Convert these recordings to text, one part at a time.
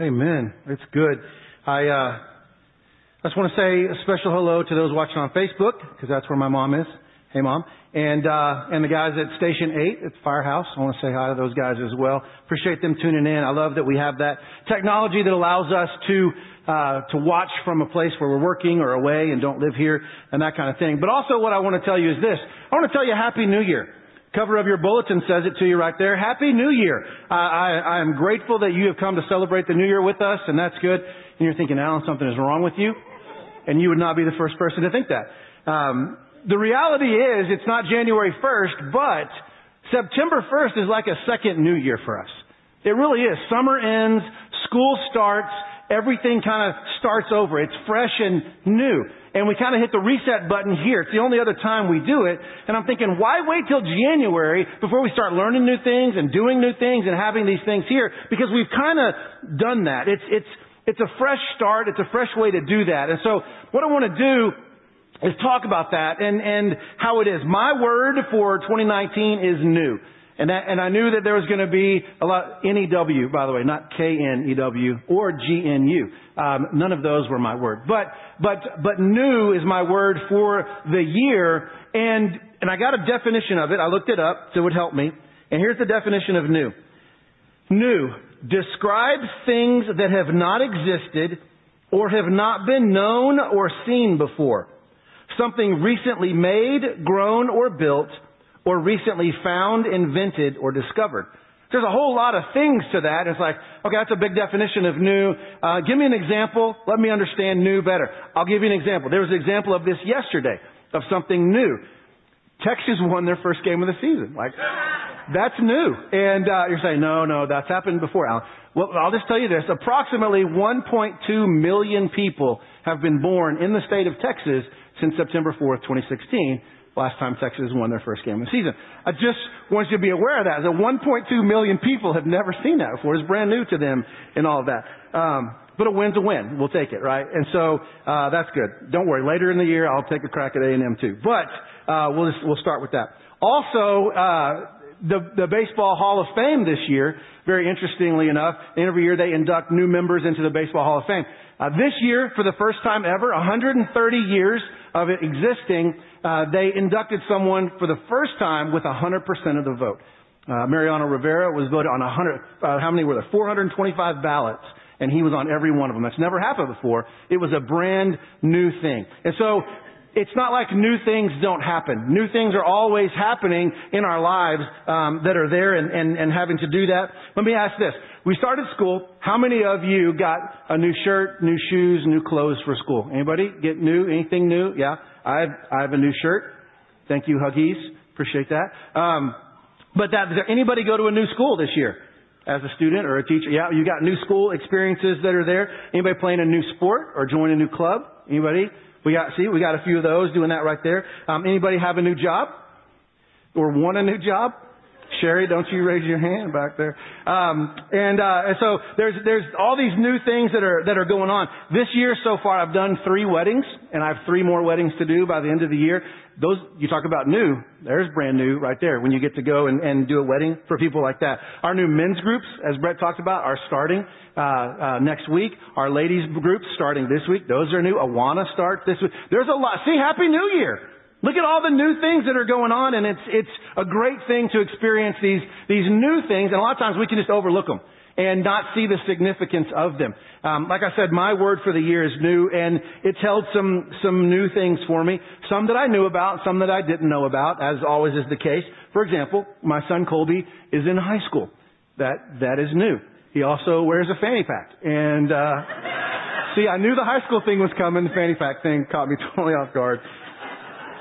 Amen. It's good. I, uh, I just want to say a special hello to those watching on Facebook, because that's where my mom is. Hey, mom. And, uh, and the guys at Station 8 at Firehouse. I want to say hi to those guys as well. Appreciate them tuning in. I love that we have that technology that allows us to, uh, to watch from a place where we're working or away and don't live here and that kind of thing. But also what I want to tell you is this. I want to tell you Happy New Year. Cover of your bulletin says it to you right there. Happy New Year. Uh, I, I am grateful that you have come to celebrate the New Year with us, and that's good. And you're thinking, Alan, something is wrong with you? And you would not be the first person to think that. Um, the reality is, it's not January 1st, but September 1st is like a second New Year for us. It really is. Summer ends, school starts, everything kind of starts over. It's fresh and new and we kind of hit the reset button here. It's the only other time we do it. And I'm thinking, why wait till January before we start learning new things and doing new things and having these things here? Because we've kind of done that. It's, it's, it's a fresh start. It's a fresh way to do that. And so what I want to do is talk about that and, and how it is. My word for 2019 is new. And, that, and I knew that there was going to be a lot, N-E-W, by the way, not K-N-E-W or G-N-U. Um, none of those were my word. But, but, but new is my word for the year. And, and I got a definition of it. I looked it up so it would help me. And here's the definition of new. New describes things that have not existed or have not been known or seen before. Something recently made, grown, or built or recently found, invented, or discovered. There's a whole lot of things to that. It's like, okay, that's a big definition of new. Uh, give me an example. Let me understand new better. I'll give you an example. There was an example of this yesterday of something new. Texas won their first game of the season. Like, that's new. And uh, you're saying, no, no, that's happened before, Alan. Well, I'll just tell you this. Approximately 1.2 million people have been born in the state of Texas since September 4th, 2016 last time Texas won their first game of the season. I just want you to be aware of that. The 1.2 million people have never seen that before. It's brand new to them and all of that. Um, but a win's a win. We'll take it, right? And so uh, that's good. Don't worry. Later in the year, I'll take a crack at A&M too. But uh, we'll just, we'll start with that. Also, uh, the, the Baseball Hall of Fame this year, very interestingly enough, every year they induct new members into the Baseball Hall of Fame. Uh, this year, for the first time ever, 130 years of it existing, uh, they inducted someone for the first time with 100% of the vote. Uh, Mariano Rivera was voted on 100, uh, how many were there? 425 ballots. And he was on every one of them. That's never happened before. It was a brand new thing. And so, it's not like new things don't happen. New things are always happening in our lives um, that are there and, and, and having to do that. Let me ask this. We started school. How many of you got a new shirt, new shoes, new clothes for school? Anybody get new? Anything new? Yeah. I have, I have a new shirt. Thank you, Huggies. Appreciate that. Um, but that, did anybody go to a new school this year? As a student or a teacher? Yeah, you got new school experiences that are there. Anybody playing a new sport or join a new club? Anybody? We got, see, we got a few of those doing that right there. Um, anybody have a new job? Or want a new job? Sherry, don't you raise your hand back there. Um, and, uh, and so there's there's all these new things that are that are going on. This year so far, I've done three weddings, and I have three more weddings to do by the end of the year. Those you talk about new. There's brand new right there when you get to go and, and do a wedding for people like that. Our new men's groups, as Brett talked about, are starting uh, uh, next week. Our ladies groups starting this week. Those are new. Awana starts this week. There's a lot. See, Happy New Year. Look at all the new things that are going on and it's, it's a great thing to experience these, these new things and a lot of times we can just overlook them and not see the significance of them. Um, like I said, my word for the year is new and it's held some, some new things for me. Some that I knew about, some that I didn't know about, as always is the case. For example, my son Colby is in high school. That, that is new. He also wears a fanny pack. And, uh, see, I knew the high school thing was coming. The fanny pack thing caught me totally off guard.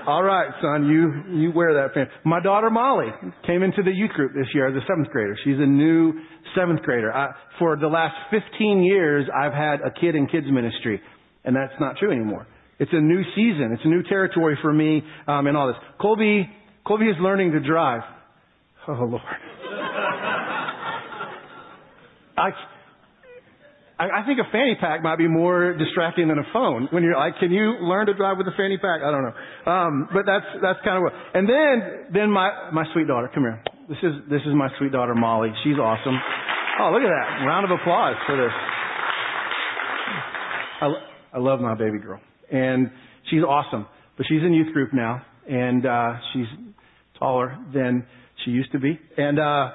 All right, son, you, you wear that fan. My daughter Molly came into the youth group this year as a seventh grader. She's a new seventh grader. I, for the last 15 years, I've had a kid in kids ministry, and that's not true anymore. It's a new season. It's a new territory for me, um, and all this. Colby, Colby is learning to drive. Oh Lord. I, I, I think a fanny pack might be more distracting than a phone. When you're like, can you learn to drive with a fanny pack? I don't know. Um, but that's that's kind of what. And then then my my sweet daughter, come here. This is this is my sweet daughter Molly. She's awesome. Oh, look at that! Round of applause for this. I, I love my baby girl. And she's awesome. But she's in youth group now. And, uh, she's taller than she used to be. And, uh,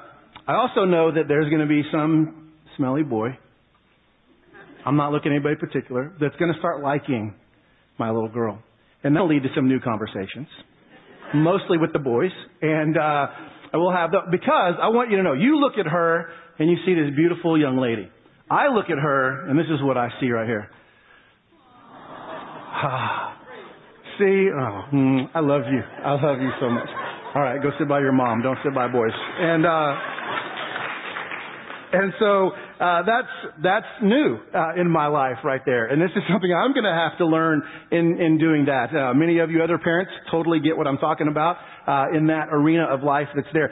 I also know that there's going to be some smelly boy. I'm not looking at anybody particular that's going to start liking my little girl. And that'll lead to some new conversations, mostly with the boys. And, uh, I will have the, because I want you to know, you look at her and you see this beautiful young lady. I look at her and this is what I see right here. see, oh, mm, I love you. I love you so much. All right, go sit by your mom. Don't sit by boys. And, uh, and so uh, that's that's new uh, in my life right there, and this is something I'm going to have to learn in in doing that. Uh, many of you other parents totally get what I'm talking about uh, in that arena of life that's there.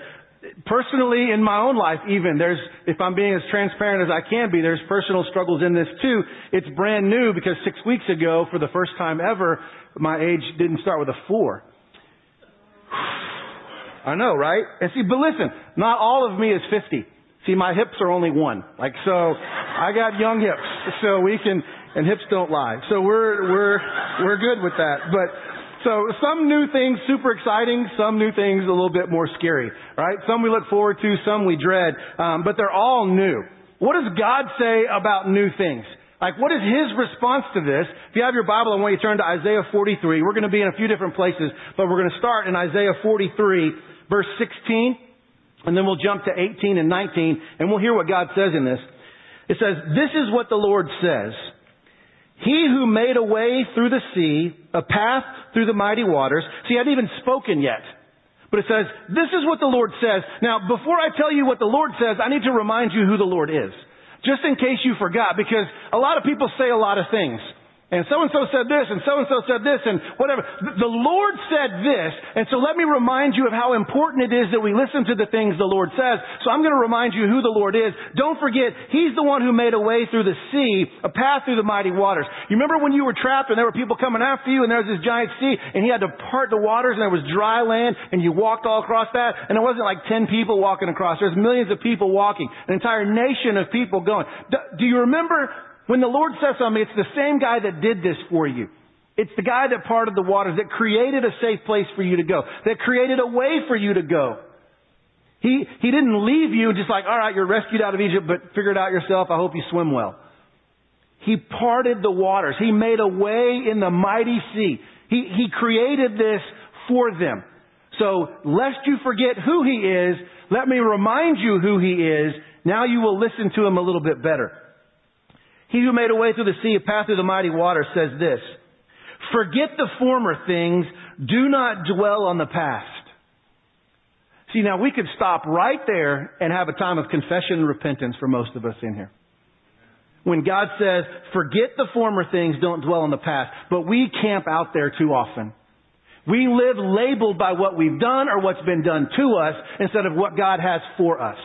Personally, in my own life, even there's if I'm being as transparent as I can be, there's personal struggles in this too. It's brand new because six weeks ago, for the first time ever, my age didn't start with a four. I know, right? And see, but listen, not all of me is 50. See, my hips are only one. Like, so, I got young hips, so we can, and hips don't lie. So we're, we're, we're good with that. But, so some new things super exciting, some new things a little bit more scary, right? Some we look forward to, some we dread, um, but they're all new. What does God say about new things? Like, what is His response to this? If you have your Bible, I want you to turn to Isaiah 43. We're going to be in a few different places, but we're going to start in Isaiah 43, verse 16. And then we'll jump to 18 and 19 and we'll hear what God says in this. It says, this is what the Lord says. He who made a way through the sea, a path through the mighty waters. See, I hadn't even spoken yet. But it says, this is what the Lord says. Now, before I tell you what the Lord says, I need to remind you who the Lord is. Just in case you forgot, because a lot of people say a lot of things and so and so said this, and so and so said this, and whatever. The Lord said this, and so let me remind you of how important it is that we listen to the things the Lord says. So I'm going to remind you who the Lord is. Don't forget, He's the one who made a way through the sea, a path through the mighty waters. You remember when you were trapped and there were people coming after you, and there was this giant sea, and He had to part the waters, and there was dry land, and you walked all across that, and it wasn't like ten people walking across. There's millions of people walking, an entire nation of people going. Do you remember when the Lord says something, it's the same guy that did this for you. It's the guy that parted the waters, that created a safe place for you to go, that created a way for you to go. He, he didn't leave you just like, alright, you're rescued out of Egypt, but figure it out yourself. I hope you swim well. He parted the waters. He made a way in the mighty sea. He, he created this for them. So, lest you forget who He is, let me remind you who He is. Now you will listen to Him a little bit better. He who made a way through the sea, a path through the mighty water says this, forget the former things, do not dwell on the past. See, now we could stop right there and have a time of confession and repentance for most of us in here. When God says, forget the former things, don't dwell on the past. But we camp out there too often. We live labeled by what we've done or what's been done to us instead of what God has for us.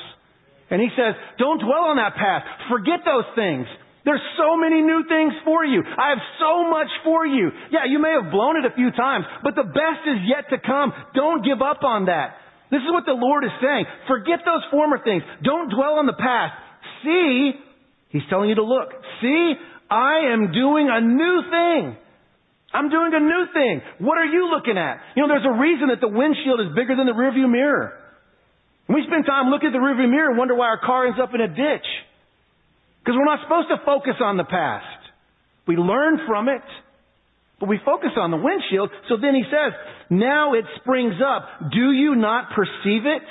And He says, don't dwell on that past. Forget those things. There's so many new things for you. I have so much for you. Yeah, you may have blown it a few times, but the best is yet to come. Don't give up on that. This is what the Lord is saying. Forget those former things. Don't dwell on the past. See, He's telling you to look. See, I am doing a new thing. I'm doing a new thing. What are you looking at? You know, there's a reason that the windshield is bigger than the rearview mirror. we spend time looking at the rearview mirror and wonder why our car ends up in a ditch. Because we're not supposed to focus on the past. We learn from it, but we focus on the windshield. So then he says, now it springs up. Do you not perceive it?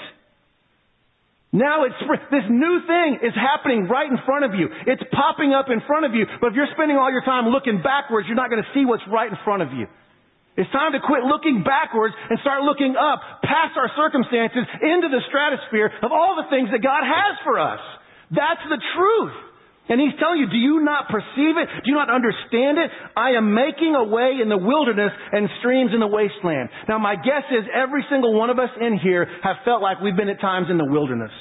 Now it's, this new thing is happening right in front of you. It's popping up in front of you. But if you're spending all your time looking backwards, you're not going to see what's right in front of you. It's time to quit looking backwards and start looking up past our circumstances into the stratosphere of all the things that God has for us. That's the truth. And he's telling you, do you not perceive it? Do you not understand it? I am making a way in the wilderness and streams in the wasteland. Now my guess is every single one of us in here have felt like we've been at times in the wilderness.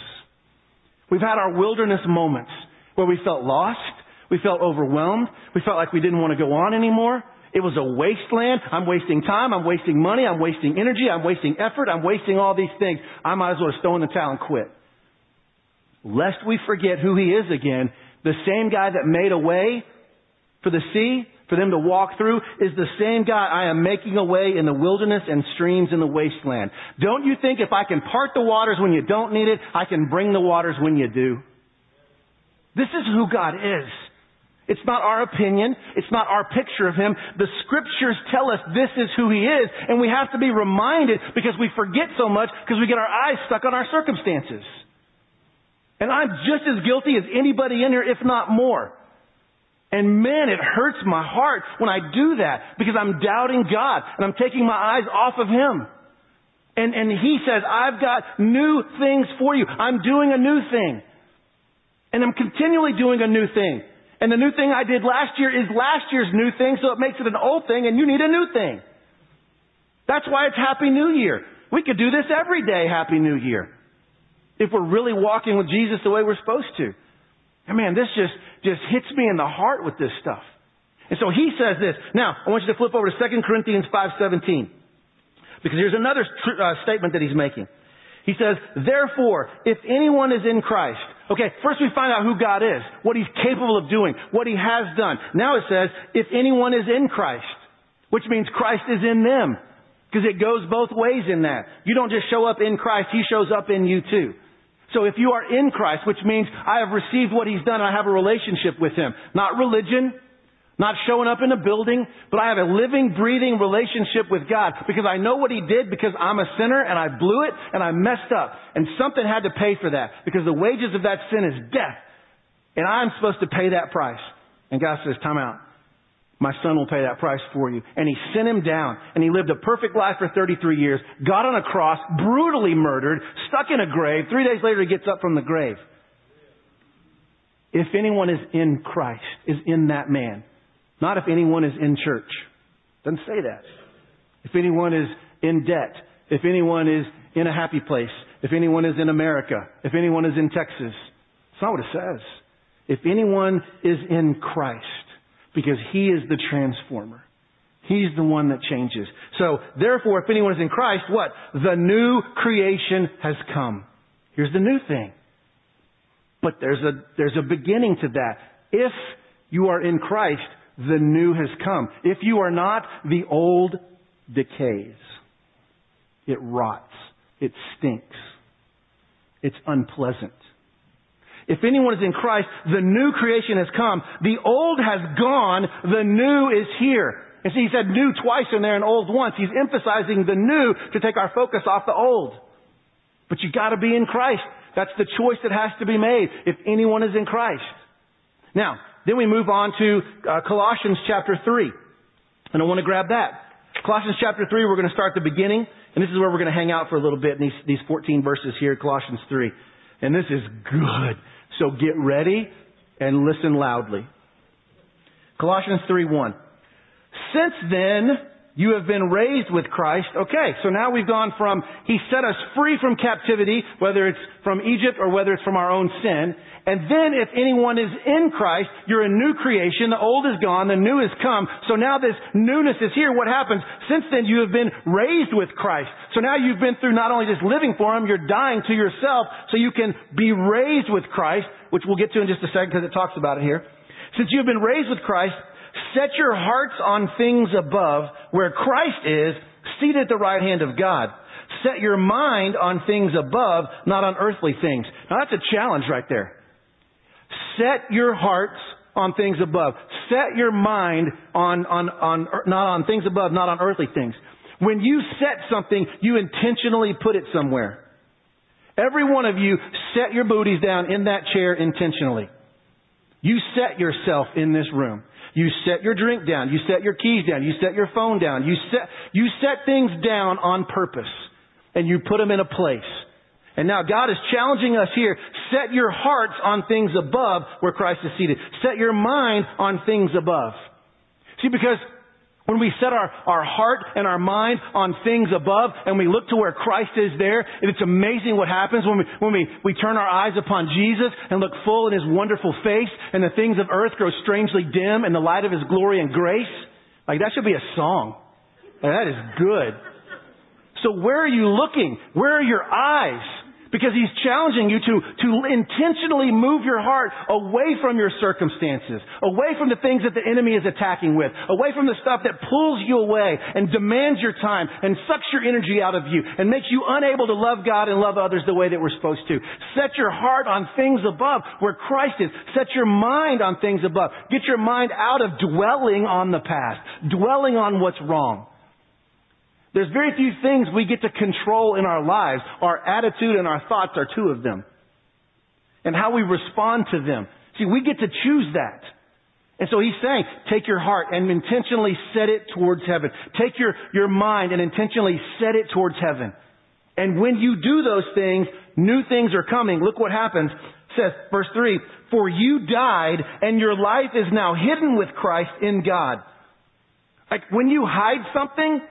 We've had our wilderness moments where we felt lost. We felt overwhelmed. We felt like we didn't want to go on anymore. It was a wasteland. I'm wasting time. I'm wasting money. I'm wasting energy. I'm wasting effort. I'm wasting all these things. I might as well just throw in the towel and quit. Lest we forget who He is again the same guy that made a way for the sea, for them to walk through, is the same God I am making a way in the wilderness and streams in the wasteland. Don't you think if I can part the waters when you don't need it, I can bring the waters when you do? This is who God is. It's not our opinion. It's not our picture of Him. The scriptures tell us this is who He is, and we have to be reminded because we forget so much because we get our eyes stuck on our circumstances. And I'm just as guilty as anybody in here, if not more. And man, it hurts my heart when I do that because I'm doubting God and I'm taking my eyes off of Him. And, and He says, I've got new things for you. I'm doing a new thing. And I'm continually doing a new thing. And the new thing I did last year is last year's new thing, so it makes it an old thing, and you need a new thing. That's why it's Happy New Year. We could do this every day, Happy New Year. If we're really walking with Jesus the way we're supposed to. And man, this just, just hits me in the heart with this stuff. And so he says this. Now, I want you to flip over to 2 Corinthians 5.17. Because here's another uh, statement that he's making. He says, therefore, if anyone is in Christ, okay, first we find out who God is, what He's capable of doing, what He has done. Now it says, if anyone is in Christ, which means Christ is in them. Because it goes both ways in that. You don't just show up in Christ, He shows up in you too. So if you are in Christ, which means I have received what He's done, I have a relationship with Him. Not religion, not showing up in a building, but I have a living, breathing relationship with God because I know what He did because I'm a sinner and I blew it and I messed up. And something had to pay for that because the wages of that sin is death. And I'm supposed to pay that price. And God says, time out. My son will pay that price for you. And he sent him down and he lived a perfect life for 33 years, got on a cross, brutally murdered, stuck in a grave. Three days later he gets up from the grave. If anyone is in Christ, is in that man, not if anyone is in church. Doesn't say that. If anyone is in debt, if anyone is in a happy place, if anyone is in America, if anyone is in Texas. That's not what it says. If anyone is in Christ, because He is the transformer. He's the one that changes. So, therefore, if anyone is in Christ, what? The new creation has come. Here's the new thing. But there's a, there's a beginning to that. If you are in Christ, the new has come. If you are not, the old decays. It rots. It stinks. It's unpleasant. If anyone is in Christ, the new creation has come. The old has gone. The new is here. And see, he said new twice in there and old once. He's emphasizing the new to take our focus off the old. But you gotta be in Christ. That's the choice that has to be made if anyone is in Christ. Now, then we move on to uh, Colossians chapter 3. And I want to grab that. Colossians chapter 3, we're going to start the beginning. And this is where we're going to hang out for a little bit in these, these 14 verses here, Colossians 3. And this is good. So get ready and listen loudly. Colossians 3 1. Since then, you have been raised with Christ. Okay, so now we've gone from He set us free from captivity, whether it's from Egypt or whether it's from our own sin. And then if anyone is in Christ, you're a new creation. The old is gone, the new has come. So now this newness is here. What happens? Since then you have been raised with Christ. So now you've been through not only just living for Him, you're dying to yourself so you can be raised with Christ, which we'll get to in just a second because it talks about it here. Since you've been raised with Christ, Set your hearts on things above where Christ is, seated at the right hand of God. Set your mind on things above, not on earthly things. Now that's a challenge right there. Set your hearts on things above. Set your mind on, on, on, not on things above, not on earthly things. When you set something, you intentionally put it somewhere. Every one of you set your booties down in that chair intentionally. You set yourself in this room. You set your drink down. You set your keys down. You set your phone down. You set, you set things down on purpose. And you put them in a place. And now God is challenging us here. Set your hearts on things above where Christ is seated. Set your mind on things above. See, because when we set our, our heart and our mind on things above and we look to where Christ is there, and it's amazing what happens when we, when we, we turn our eyes upon Jesus and look full in His wonderful face and the things of earth grow strangely dim in the light of His glory and grace. Like that should be a song. Like, that is good. So where are you looking? Where are your eyes? Because he's challenging you to, to intentionally move your heart away from your circumstances, away from the things that the enemy is attacking with, away from the stuff that pulls you away and demands your time and sucks your energy out of you and makes you unable to love God and love others the way that we're supposed to. Set your heart on things above where Christ is. Set your mind on things above. Get your mind out of dwelling on the past, dwelling on what's wrong. There's very few things we get to control in our lives. Our attitude and our thoughts are two of them. And how we respond to them. See, we get to choose that. And so he's saying, take your heart and intentionally set it towards heaven. Take your, your mind and intentionally set it towards heaven. And when you do those things, new things are coming. Look what happens. It says, verse 3, For you died, and your life is now hidden with Christ in God. Like when you hide something,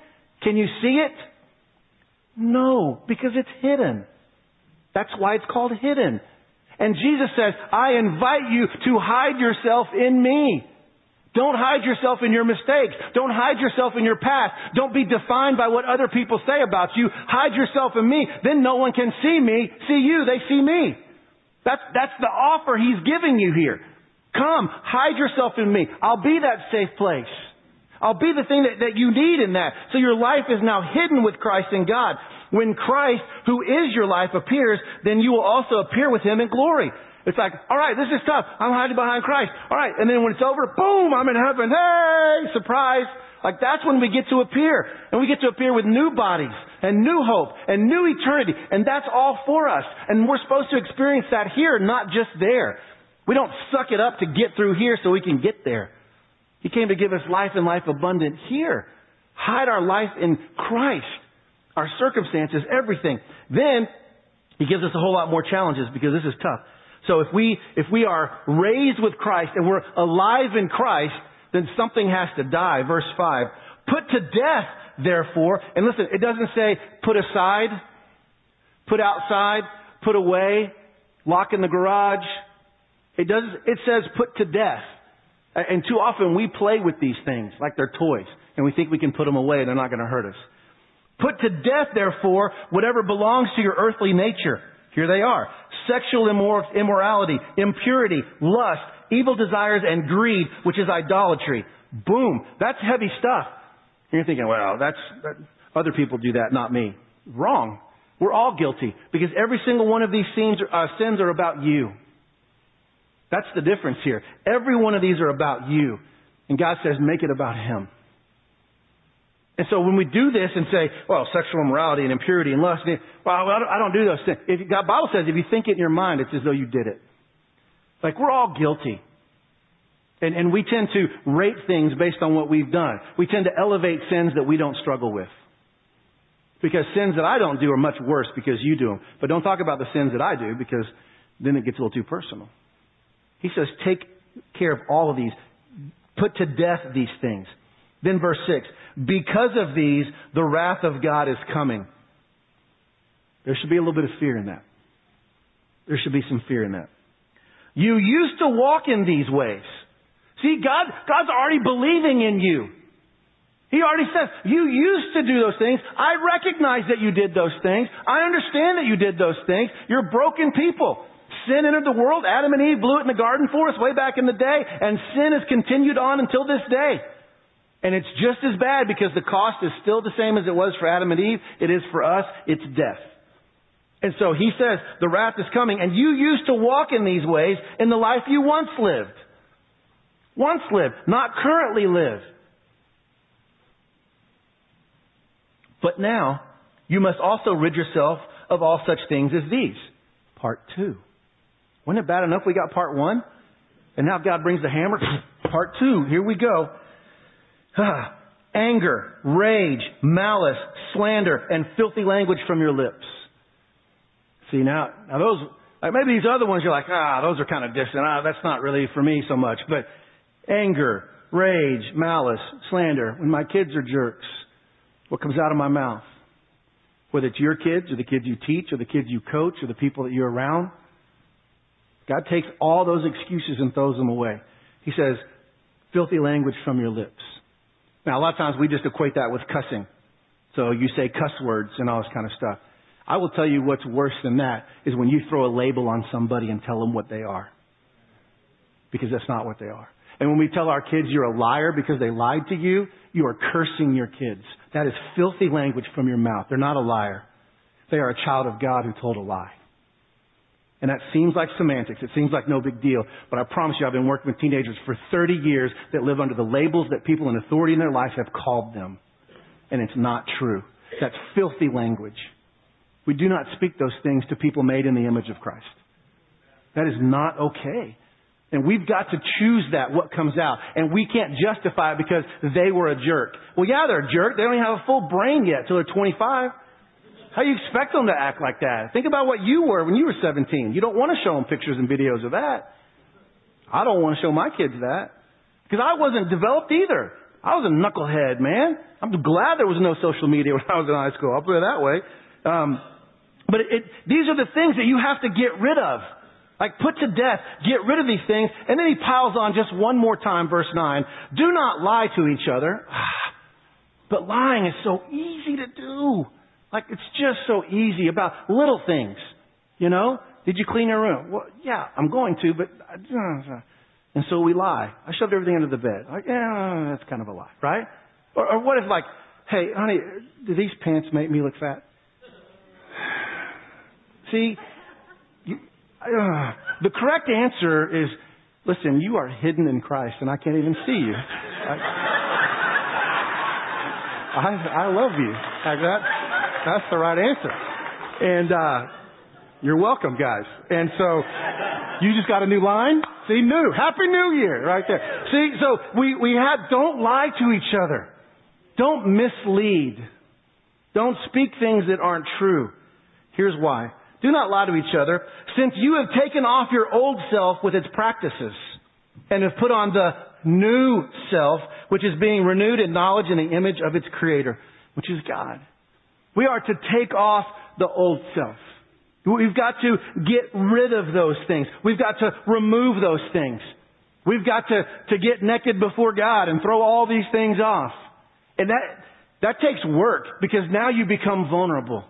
can you see it? No, because it's hidden. That's why it's called hidden. And Jesus says, I invite you to hide yourself in me. Don't hide yourself in your mistakes. Don't hide yourself in your past. Don't be defined by what other people say about you. Hide yourself in me. Then no one can see me, see you, they see me. That's, that's the offer he's giving you here. Come, hide yourself in me. I'll be that safe place. I'll be the thing that, that you need in that. So your life is now hidden with Christ in God. When Christ, who is your life, appears, then you will also appear with Him in glory. It's like, alright, this is tough. I'm hiding behind Christ. Alright, and then when it's over, boom, I'm in heaven. Hey, surprise. Like that's when we get to appear. And we get to appear with new bodies and new hope and new eternity. And that's all for us. And we're supposed to experience that here, not just there. We don't suck it up to get through here so we can get there. He came to give us life and life abundant here. Hide our life in Christ. Our circumstances, everything. Then, He gives us a whole lot more challenges because this is tough. So if we, if we are raised with Christ and we're alive in Christ, then something has to die. Verse 5. Put to death, therefore, and listen, it doesn't say put aside, put outside, put away, lock in the garage. It does, it says put to death. And too often we play with these things like they're toys and we think we can put them away and they're not going to hurt us. Put to death, therefore, whatever belongs to your earthly nature. Here they are. Sexual immor- immorality, impurity, lust, evil desires, and greed, which is idolatry. Boom. That's heavy stuff. And you're thinking, well, that's, that, other people do that, not me. Wrong. We're all guilty because every single one of these sins, uh, sins are about you. That's the difference here. Every one of these are about you. And God says, make it about Him. And so when we do this and say, well, sexual immorality and impurity and lust, well, I don't do those things. If God Bible says if you think it in your mind, it's as though you did it. Like we're all guilty. And, and we tend to rate things based on what we've done. We tend to elevate sins that we don't struggle with. Because sins that I don't do are much worse because you do them. But don't talk about the sins that I do because then it gets a little too personal. He says, take care of all of these. Put to death these things. Then verse 6, because of these, the wrath of God is coming. There should be a little bit of fear in that. There should be some fear in that. You used to walk in these ways. See, God, God's already believing in you. He already says, you used to do those things. I recognize that you did those things. I understand that you did those things. You're broken people. Sin entered the world. Adam and Eve blew it in the garden for us way back in the day, and sin has continued on until this day. And it's just as bad because the cost is still the same as it was for Adam and Eve. It is for us. It's death. And so he says, the wrath is coming, and you used to walk in these ways in the life you once lived. Once lived, not currently live. But now, you must also rid yourself of all such things as these. Part two. Wasn't it bad enough we got part one? And now God brings the hammer. Part two. Here we go. Anger, rage, malice, slander, and filthy language from your lips. See now, now those, like maybe these other ones you're like, ah, those are kind of distant. Ah, that's not really for me so much. But anger, rage, malice, slander, when my kids are jerks, what comes out of my mouth? Whether it's your kids or the kids you teach or the kids you coach or the people that you're around, God takes all those excuses and throws them away. He says, filthy language from your lips. Now, a lot of times we just equate that with cussing. So you say cuss words and all this kind of stuff. I will tell you what's worse than that is when you throw a label on somebody and tell them what they are. Because that's not what they are. And when we tell our kids you're a liar because they lied to you, you are cursing your kids. That is filthy language from your mouth. They're not a liar. They are a child of God who told a lie. And that seems like semantics. It seems like no big deal. But I promise you, I've been working with teenagers for 30 years that live under the labels that people in authority in their life have called them. And it's not true. That's filthy language. We do not speak those things to people made in the image of Christ. That is not okay. And we've got to choose that, what comes out. And we can't justify it because they were a jerk. Well, yeah, they're a jerk. They don't even have a full brain yet till they're 25. How you expect them to act like that? Think about what you were when you were 17. You don't want to show them pictures and videos of that. I don't want to show my kids that. Because I wasn't developed either. I was a knucklehead, man. I'm glad there was no social media when I was in high school. I'll put it that way. Um, but it, it, these are the things that you have to get rid of. Like put to death, get rid of these things. And then he piles on just one more time, verse 9. Do not lie to each other. But lying is so easy to do. Like it's just so easy about little things. You know? Did you clean your room? Well, yeah, I'm going to, but and so we lie. I shoved everything under the bed. Like, yeah, that's kind of a lie, right? Or, or what if like, hey, honey, do these pants make me look fat? See, you, uh, the correct answer is, listen, you are hidden in Christ, and I can't even see you. I, I, I love you. Like that. That's the right answer. And uh, you're welcome, guys. And so you just got a new line. See, new. Happy New Year, right there. See, so we we have don't lie to each other. Don't mislead. Don't speak things that aren't true. Here's why. Do not lie to each other, since you have taken off your old self with its practices and have put on the new self, which is being renewed in knowledge in the image of its creator, which is God. We are to take off the old self. We've got to get rid of those things. We've got to remove those things. We've got to, to get naked before God and throw all these things off. And that, that takes work because now you become vulnerable.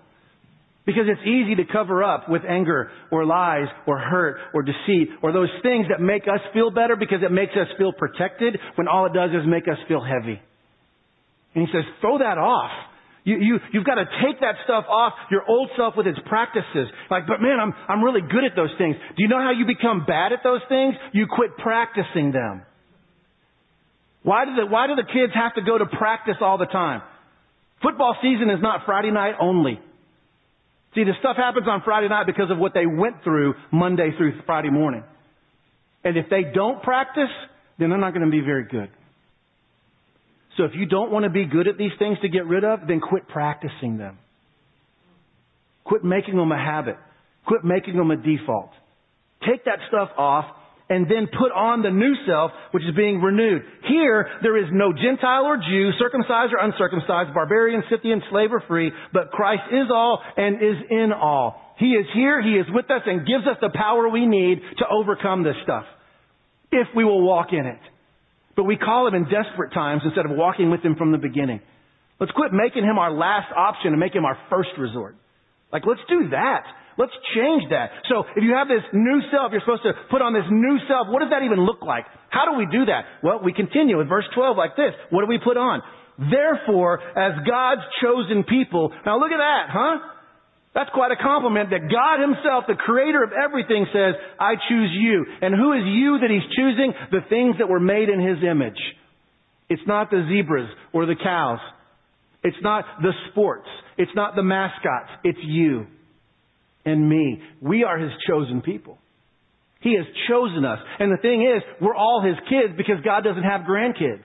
Because it's easy to cover up with anger or lies or hurt or deceit or those things that make us feel better because it makes us feel protected when all it does is make us feel heavy. And he says, throw that off. You, you, you've got to take that stuff off your old self with its practices. Like, but man, I'm, I'm really good at those things. Do you know how you become bad at those things? You quit practicing them. Why do the, why do the kids have to go to practice all the time? Football season is not Friday night only. See, the stuff happens on Friday night because of what they went through Monday through Friday morning. And if they don't practice, then they're not going to be very good. So if you don't want to be good at these things to get rid of, then quit practicing them. Quit making them a habit. Quit making them a default. Take that stuff off and then put on the new self, which is being renewed. Here, there is no Gentile or Jew, circumcised or uncircumcised, barbarian, Scythian, slave or free, but Christ is all and is in all. He is here, He is with us, and gives us the power we need to overcome this stuff. If we will walk in it. But we call him in desperate times instead of walking with him from the beginning. Let's quit making him our last option and make him our first resort. Like, let's do that. Let's change that. So, if you have this new self, you're supposed to put on this new self. What does that even look like? How do we do that? Well, we continue with verse 12 like this. What do we put on? Therefore, as God's chosen people. Now look at that, huh? That's quite a compliment that God himself, the creator of everything says, I choose you. And who is you that he's choosing? The things that were made in his image. It's not the zebras or the cows. It's not the sports. It's not the mascots. It's you and me. We are his chosen people. He has chosen us. And the thing is, we're all his kids because God doesn't have grandkids.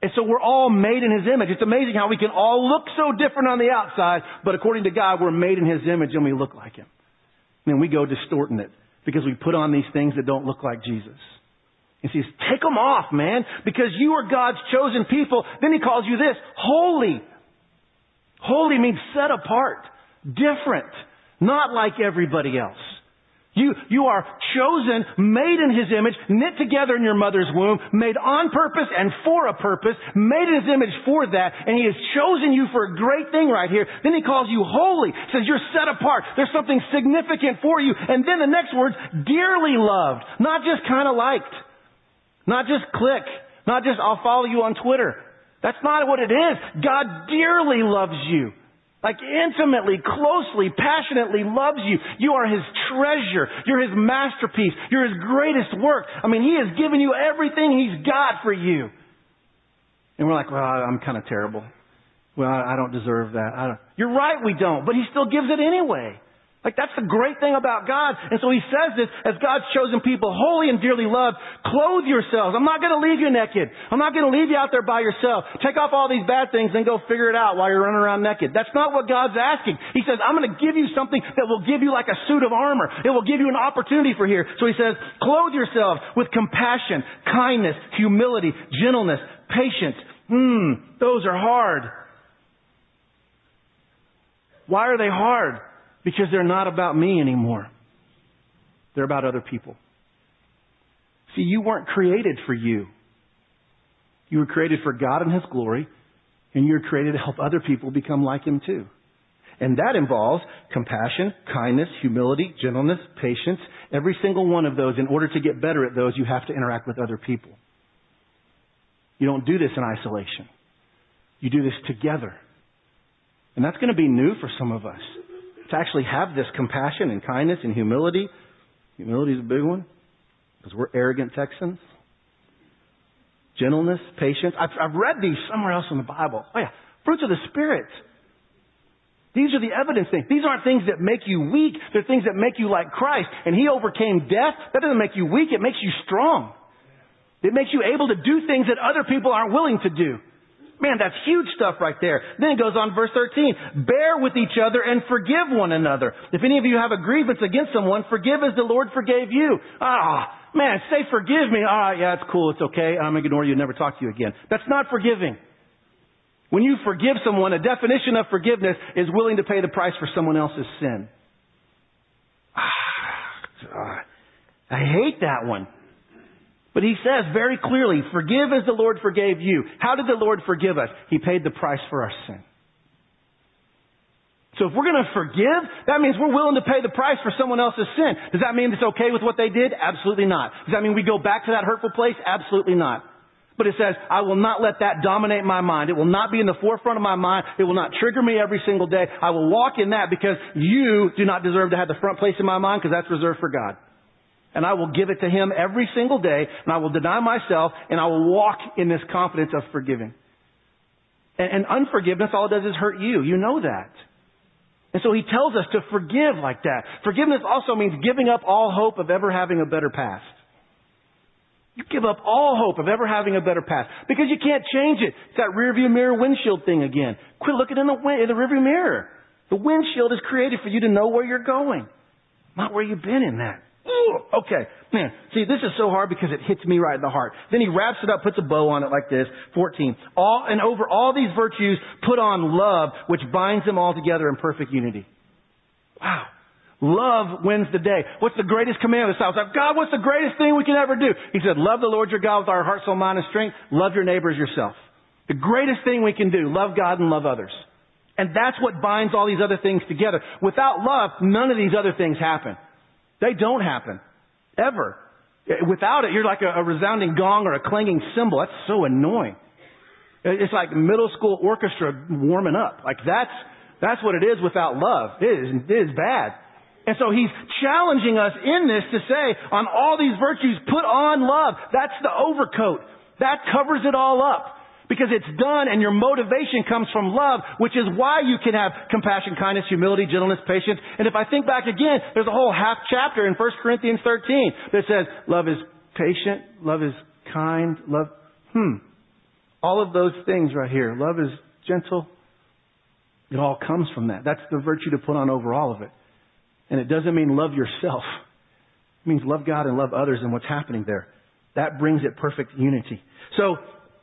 And so we're all made in His image. It's amazing how we can all look so different on the outside, but according to God, we're made in His image and we look like Him. And then we go distorting it because we put on these things that don't look like Jesus. And he says, take them off, man, because you are God's chosen people. Then He calls you this, holy. Holy means set apart, different, not like everybody else. You, you are chosen, made in His image, knit together in your mother's womb, made on purpose and for a purpose, made in His image for that, and He has chosen you for a great thing right here. Then He calls you holy, says you're set apart, there's something significant for you, and then the next words, dearly loved, not just kind of liked, not just click, not just I'll follow you on Twitter. That's not what it is. God dearly loves you. Like intimately, closely, passionately loves you. You are His treasure. You're His masterpiece. You're His greatest work. I mean, He has given you everything He's got for you. And we're like, well, I'm kind of terrible. Well, I don't deserve that. Don't. You're right, we don't, but He still gives it anyway. Like that's the great thing about God. And so he says this, as God's chosen people, holy and dearly loved, clothe yourselves. I'm not going to leave you naked. I'm not going to leave you out there by yourself. Take off all these bad things and go figure it out while you're running around naked. That's not what God's asking. He says, I'm going to give you something that will give you like a suit of armor. It will give you an opportunity for here. So he says, clothe yourselves with compassion, kindness, humility, gentleness, patience. Hmm, those are hard. Why are they hard? Because they're not about me anymore. They're about other people. See, you weren't created for you. You were created for God and His glory, and you were created to help other people become like Him too. And that involves compassion, kindness, humility, gentleness, patience. Every single one of those, in order to get better at those, you have to interact with other people. You don't do this in isolation. You do this together. And that's going to be new for some of us to actually have this compassion and kindness and humility. Humility is a big one because we're arrogant Texans. Gentleness, patience. I've, I've read these somewhere else in the Bible. Oh yeah, fruits of the Spirit. These are the evidence things. These aren't things that make you weak. They're things that make you like Christ. And He overcame death. That doesn't make you weak. It makes you strong. It makes you able to do things that other people aren't willing to do. Man, that's huge stuff right there. Then it goes on verse 13. Bear with each other and forgive one another. If any of you have a grievance against someone, forgive as the Lord forgave you. Ah, man, say forgive me. Ah, yeah, it's cool. It's okay. I'm going to ignore you and never talk to you again. That's not forgiving. When you forgive someone, a definition of forgiveness is willing to pay the price for someone else's sin. Ah, I hate that one. But he says very clearly, forgive as the Lord forgave you. How did the Lord forgive us? He paid the price for our sin. So if we're going to forgive, that means we're willing to pay the price for someone else's sin. Does that mean it's okay with what they did? Absolutely not. Does that mean we go back to that hurtful place? Absolutely not. But it says, I will not let that dominate my mind. It will not be in the forefront of my mind. It will not trigger me every single day. I will walk in that because you do not deserve to have the front place in my mind because that's reserved for God and I will give it to Him every single day, and I will deny myself, and I will walk in this confidence of forgiving. And, and unforgiveness, all it does is hurt you. You know that. And so He tells us to forgive like that. Forgiveness also means giving up all hope of ever having a better past. You give up all hope of ever having a better past because you can't change it. It's that rearview mirror windshield thing again. Quit looking in the, in the rearview mirror. The windshield is created for you to know where you're going, not where you've been in that. Okay. Man, see, this is so hard because it hits me right in the heart. Then he wraps it up, puts a bow on it like this. 14. All, and over all these virtues, put on love, which binds them all together in perfect unity. Wow. Love wins the day. What's the greatest command of the South? God, what's the greatest thing we can ever do? He said, love the Lord your God with our heart, soul, mind, and strength. Love your neighbor as yourself. The greatest thing we can do, love God and love others. And that's what binds all these other things together. Without love, none of these other things happen. They don't happen. Ever. Without it, you're like a, resounding gong or a clanging cymbal. That's so annoying. It's like middle school orchestra warming up. Like that's, that's what it is without love. It is, it is bad. And so he's challenging us in this to say, on all these virtues, put on love. That's the overcoat. That covers it all up. Because it's done and your motivation comes from love, which is why you can have compassion, kindness, humility, gentleness, patience. And if I think back again, there's a whole half chapter in 1 Corinthians 13 that says love is patient, love is kind, love, hmm. All of those things right here. Love is gentle. It all comes from that. That's the virtue to put on over all of it. And it doesn't mean love yourself. It means love God and love others and what's happening there. That brings it perfect unity. So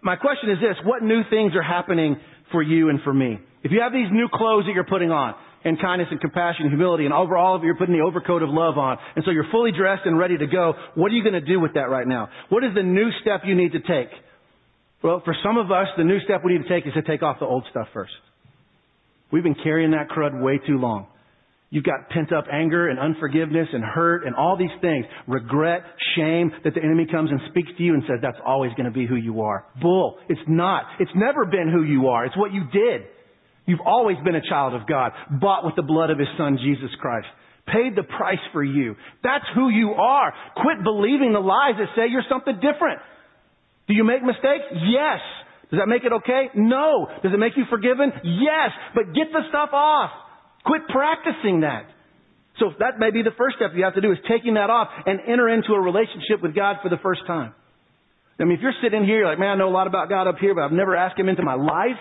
my question is this, what new things are happening for you and for me? If you have these new clothes that you're putting on, and kindness and compassion and humility and over all of it you're putting the overcoat of love on. And so you're fully dressed and ready to go. What are you going to do with that right now? What is the new step you need to take? Well, for some of us, the new step we need to take is to take off the old stuff first. We've been carrying that crud way too long. You've got pent up anger and unforgiveness and hurt and all these things. Regret, shame that the enemy comes and speaks to you and says that's always going to be who you are. Bull. It's not. It's never been who you are. It's what you did. You've always been a child of God, bought with the blood of His Son, Jesus Christ. Paid the price for you. That's who you are. Quit believing the lies that say you're something different. Do you make mistakes? Yes. Does that make it okay? No. Does it make you forgiven? Yes. But get the stuff off. Quit practicing that. So that may be the first step you have to do is taking that off and enter into a relationship with God for the first time. I mean, if you're sitting here, like, man, I know a lot about God up here, but I've never asked Him into my life,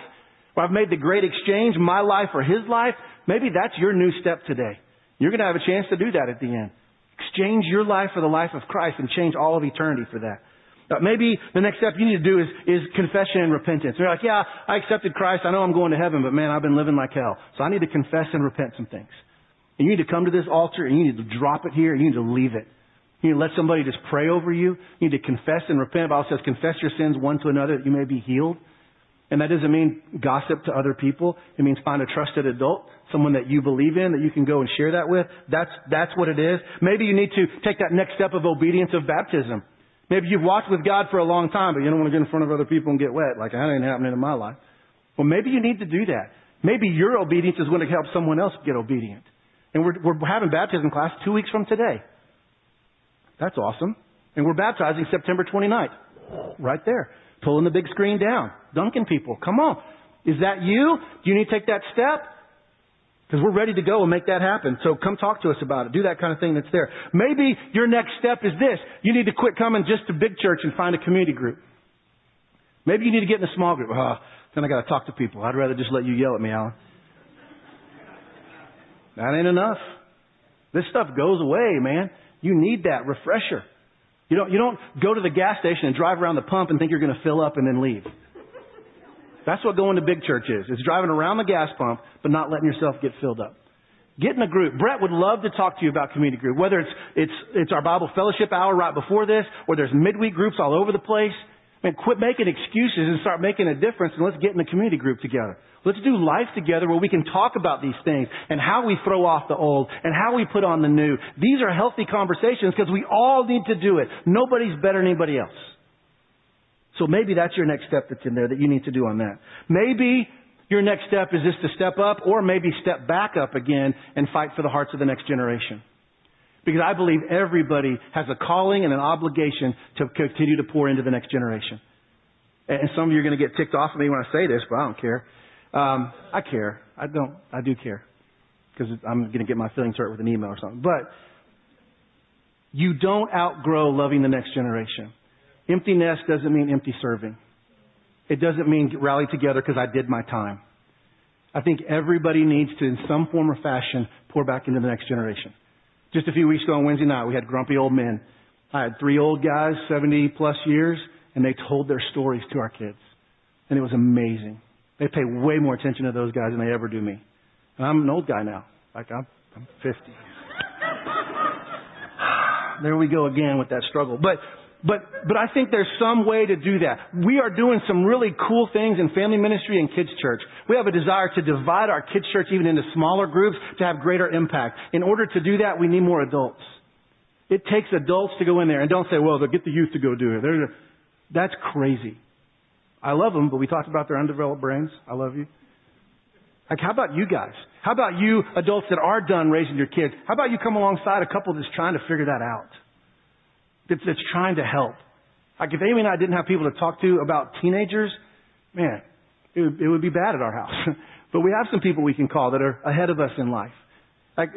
or I've made the great exchange, my life for His life, maybe that's your new step today. You're going to have a chance to do that at the end. Exchange your life for the life of Christ and change all of eternity for that. Uh, maybe the next step you need to do is, is confession and repentance. You're like, yeah, I accepted Christ. I know I'm going to heaven, but man, I've been living like hell. So I need to confess and repent some things. And you need to come to this altar and you need to drop it here and you need to leave it. You need to let somebody just pray over you. You need to confess and repent. The Bible says, confess your sins one to another that you may be healed. And that doesn't mean gossip to other people. It means find a trusted adult, someone that you believe in, that you can go and share that with. That's, that's what it is. Maybe you need to take that next step of obedience of baptism. Maybe you've walked with God for a long time, but you don't want to get in front of other people and get wet. Like that ain't happening in my life. Well, maybe you need to do that. Maybe your obedience is going to help someone else get obedient. And we're, we're having baptism class two weeks from today. That's awesome. And we're baptizing September 29th. Right there. Pulling the big screen down. Dunking people. Come on. Is that you? Do you need to take that step? Because we're ready to go and make that happen. So come talk to us about it. Do that kind of thing that's there. Maybe your next step is this. You need to quit coming just to big church and find a community group. Maybe you need to get in a small group. Oh, then I got to talk to people. I'd rather just let you yell at me, Alan. That ain't enough. This stuff goes away, man. You need that refresher. You don't, you don't go to the gas station and drive around the pump and think you're going to fill up and then leave. That's what going to big church is. It's driving around the gas pump, but not letting yourself get filled up. Get in a group. Brett would love to talk to you about community group, whether it's, it's, it's our Bible fellowship hour right before this, or there's midweek groups all over the place. Man, quit making excuses and start making a difference and let's get in a community group together. Let's do life together where we can talk about these things and how we throw off the old and how we put on the new. These are healthy conversations because we all need to do it. Nobody's better than anybody else. So maybe that's your next step that's in there that you need to do on that. Maybe your next step is just to step up or maybe step back up again and fight for the hearts of the next generation. Because I believe everybody has a calling and an obligation to continue to pour into the next generation. And some of you are going to get ticked off at me when I say this, but I don't care. Um, I care. I don't. I do care because I'm going to get my feelings hurt with an email or something. But you don't outgrow loving the next generation. Empty nest doesn't mean empty serving. It doesn't mean rally together because I did my time. I think everybody needs to, in some form or fashion, pour back into the next generation. Just a few weeks ago on Wednesday night, we had grumpy old men. I had three old guys, 70 plus years, and they told their stories to our kids. And it was amazing. They pay way more attention to those guys than they ever do me. And I'm an old guy now. Like I'm, I'm 50. there we go again with that struggle. But but, but I think there's some way to do that. We are doing some really cool things in family ministry and kids church. We have a desire to divide our kids church even into smaller groups to have greater impact. In order to do that, we need more adults. It takes adults to go in there and don't say, well, they'll get the youth to go do it. They're, that's crazy. I love them, but we talked about their undeveloped brains. I love you. Like, how about you guys? How about you adults that are done raising your kids? How about you come alongside a couple that's trying to figure that out? That's, that's trying to help. Like if Amy and I didn't have people to talk to about teenagers, man, it would, it would be bad at our house. but we have some people we can call that are ahead of us in life. Like,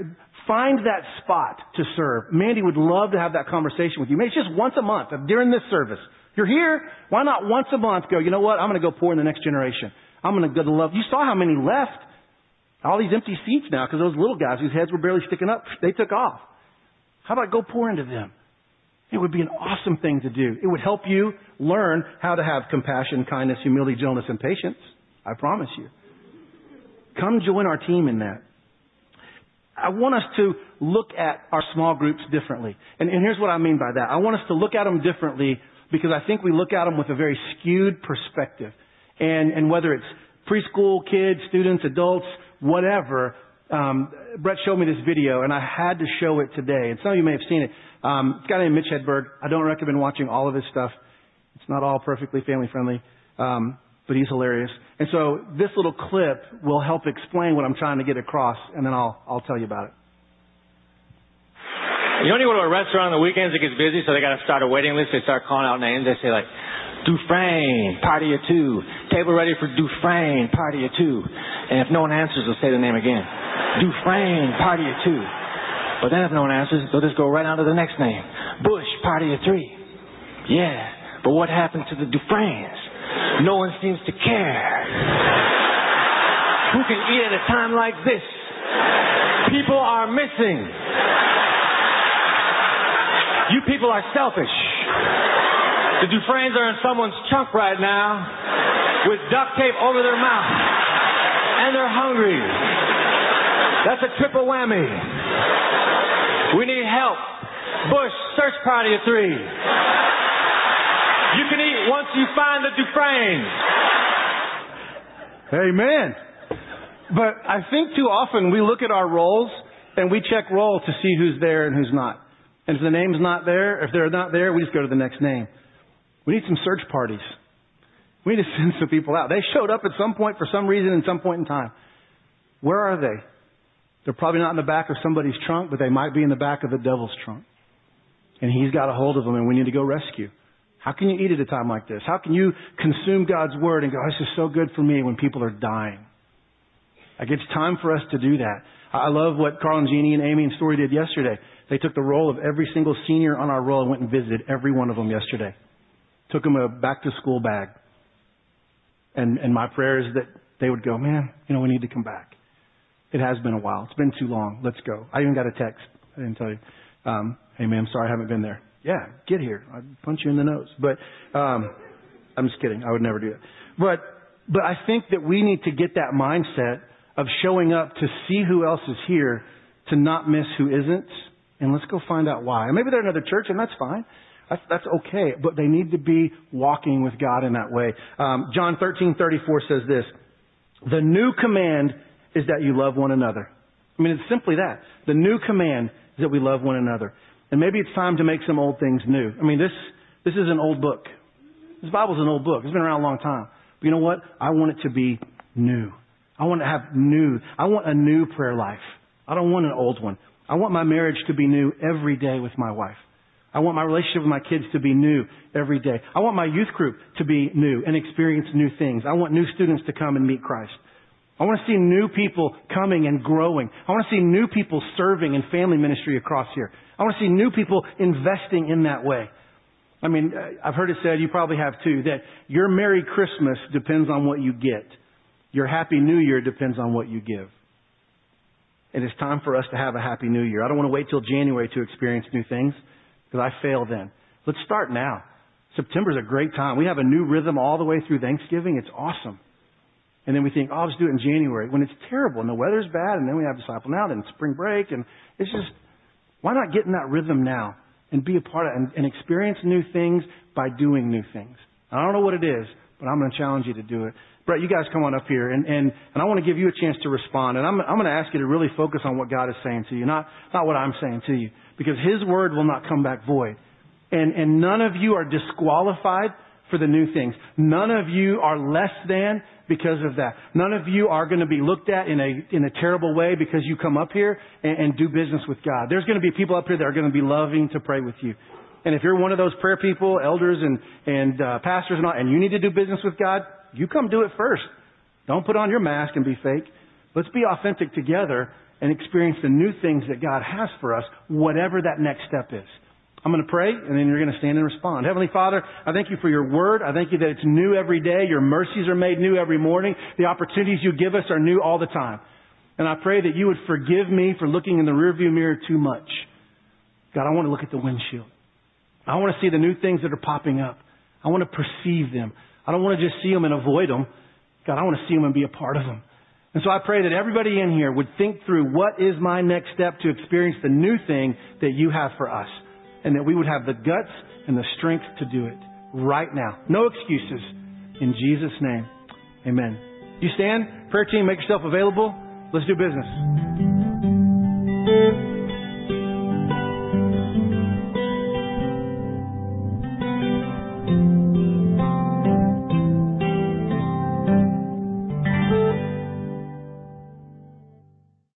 find that spot to serve. Mandy would love to have that conversation with you. Maybe it's just once a month during this service. You're here. Why not once a month go, you know what? I'm going to go pour in the next generation. I'm going to go to love. You saw how many left. All these empty seats now because those little guys whose heads were barely sticking up, they took off. How about go pour into them? It would be an awesome thing to do. It would help you learn how to have compassion, kindness, humility, gentleness, and patience. I promise you. Come join our team in that. I want us to look at our small groups differently. And, and here's what I mean by that. I want us to look at them differently because I think we look at them with a very skewed perspective. And, and whether it's preschool kids, students, adults, whatever, um, Brett showed me this video, and I had to show it today. And some of you may have seen it. Um, it's a guy named Mitch Hedberg. I don't recommend watching all of his stuff. It's not all perfectly family friendly, um, but he's hilarious. And so this little clip will help explain what I'm trying to get across, and then I'll I'll tell you about it. You only go to a restaurant on the weekends, it gets busy, so they got to start a waiting list. They start calling out names. They say like, Dufresne, party of two. Table ready for Dufresne, party of two. And if no one answers, they'll say the name again. Dufresne, party of two. But then if no one answers, they'll just go right on to the next name. Bush, party of three. Yeah, but what happened to the Dufresnes? No one seems to care. Who can eat at a time like this? People are missing. You people are selfish. The Dufresnes are in someone's chunk right now with duct tape over their mouth. And they're hungry. That's a triple whammy. We need help. Bush, search party of three. You can eat once you find the Dufresne. Amen. But I think too often we look at our roles and we check roll to see who's there and who's not. And if the name's not there, if they're not there, we just go to the next name. We need some search parties. We need to send some people out. They showed up at some point for some reason in some point in time. Where are they? They're probably not in the back of somebody's trunk, but they might be in the back of the devil's trunk. And he's got a hold of them and we need to go rescue. How can you eat at a time like this? How can you consume God's word and go, this is so good for me when people are dying? Like it's time for us to do that. I love what Carl and Jeannie and Amy and Story did yesterday. They took the roll of every single senior on our roll and went and visited every one of them yesterday took them a back to school bag. And, and my prayer is that they would go, man, you know, we need to come back. It has been a while. It's been too long. Let's go. I even got a text. I didn't tell you. Um, hey, man, sorry I haven't been there. Yeah, get here. I'd punch you in the nose. But, um, I'm just kidding. I would never do that. But, but I think that we need to get that mindset of showing up to see who else is here, to not miss who isn't, and let's go find out why. Maybe they're another church, and that's fine. That's, that's okay, but they need to be walking with God in that way. Um, John 13:34 says this: "The new command is that you love one another." I mean, it's simply that. The new command is that we love one another. And maybe it's time to make some old things new. I mean, this this is an old book. This Bible's an old book. It's been around a long time. But you know what? I want it to be new. I want to have new. I want a new prayer life. I don't want an old one. I want my marriage to be new every day with my wife. I want my relationship with my kids to be new every day. I want my youth group to be new and experience new things. I want new students to come and meet Christ. I want to see new people coming and growing. I want to see new people serving in family ministry across here. I want to see new people investing in that way. I mean, uh, I've heard it said, you probably have too, that your Merry Christmas depends on what you get. Your Happy New Year depends on what you give. It is time for us to have a Happy New Year. I don't want to wait till January to experience new things because I failed then. Let's start now. September's a great time. We have a new rhythm all the way through Thanksgiving. It's awesome. And then we think, oh, I'll just do it in January when it's terrible and the weather's bad and then we have disciple now, then spring break and it's just, why not get in that rhythm now and be a part of it and, and experience new things by doing new things? I don't know what it is, but I'm going to challenge you to do it. Brett, you guys come on up here and, and, and I want to give you a chance to respond. And I'm, I'm going to ask you to really focus on what God is saying to you, not, not what I'm saying to you because His word will not come back void. And, and none of you are disqualified for the new things. None of you are less than because of that. None of you are going to be looked at in a, in a terrible way because you come up here and, and do business with God. There's going to be people up here that are going to be loving to pray with you. And if you're one of those prayer people, elders and, and uh, pastors and all, and you need to do business with God, you come do it first. Don't put on your mask and be fake. Let's be authentic together and experience the new things that God has for us, whatever that next step is. I'm going to pray, and then you're going to stand and respond. Heavenly Father, I thank you for your word. I thank you that it's new every day. Your mercies are made new every morning. The opportunities you give us are new all the time. And I pray that you would forgive me for looking in the rearview mirror too much. God, I want to look at the windshield. I want to see the new things that are popping up. I want to perceive them. I don't want to just see them and avoid them. God, I want to see them and be a part of them. And so I pray that everybody in here would think through what is my next step to experience the new thing that you have for us. And that we would have the guts and the strength to do it right now. No excuses. In Jesus' name, amen. You stand, prayer team, make yourself available. Let's do business.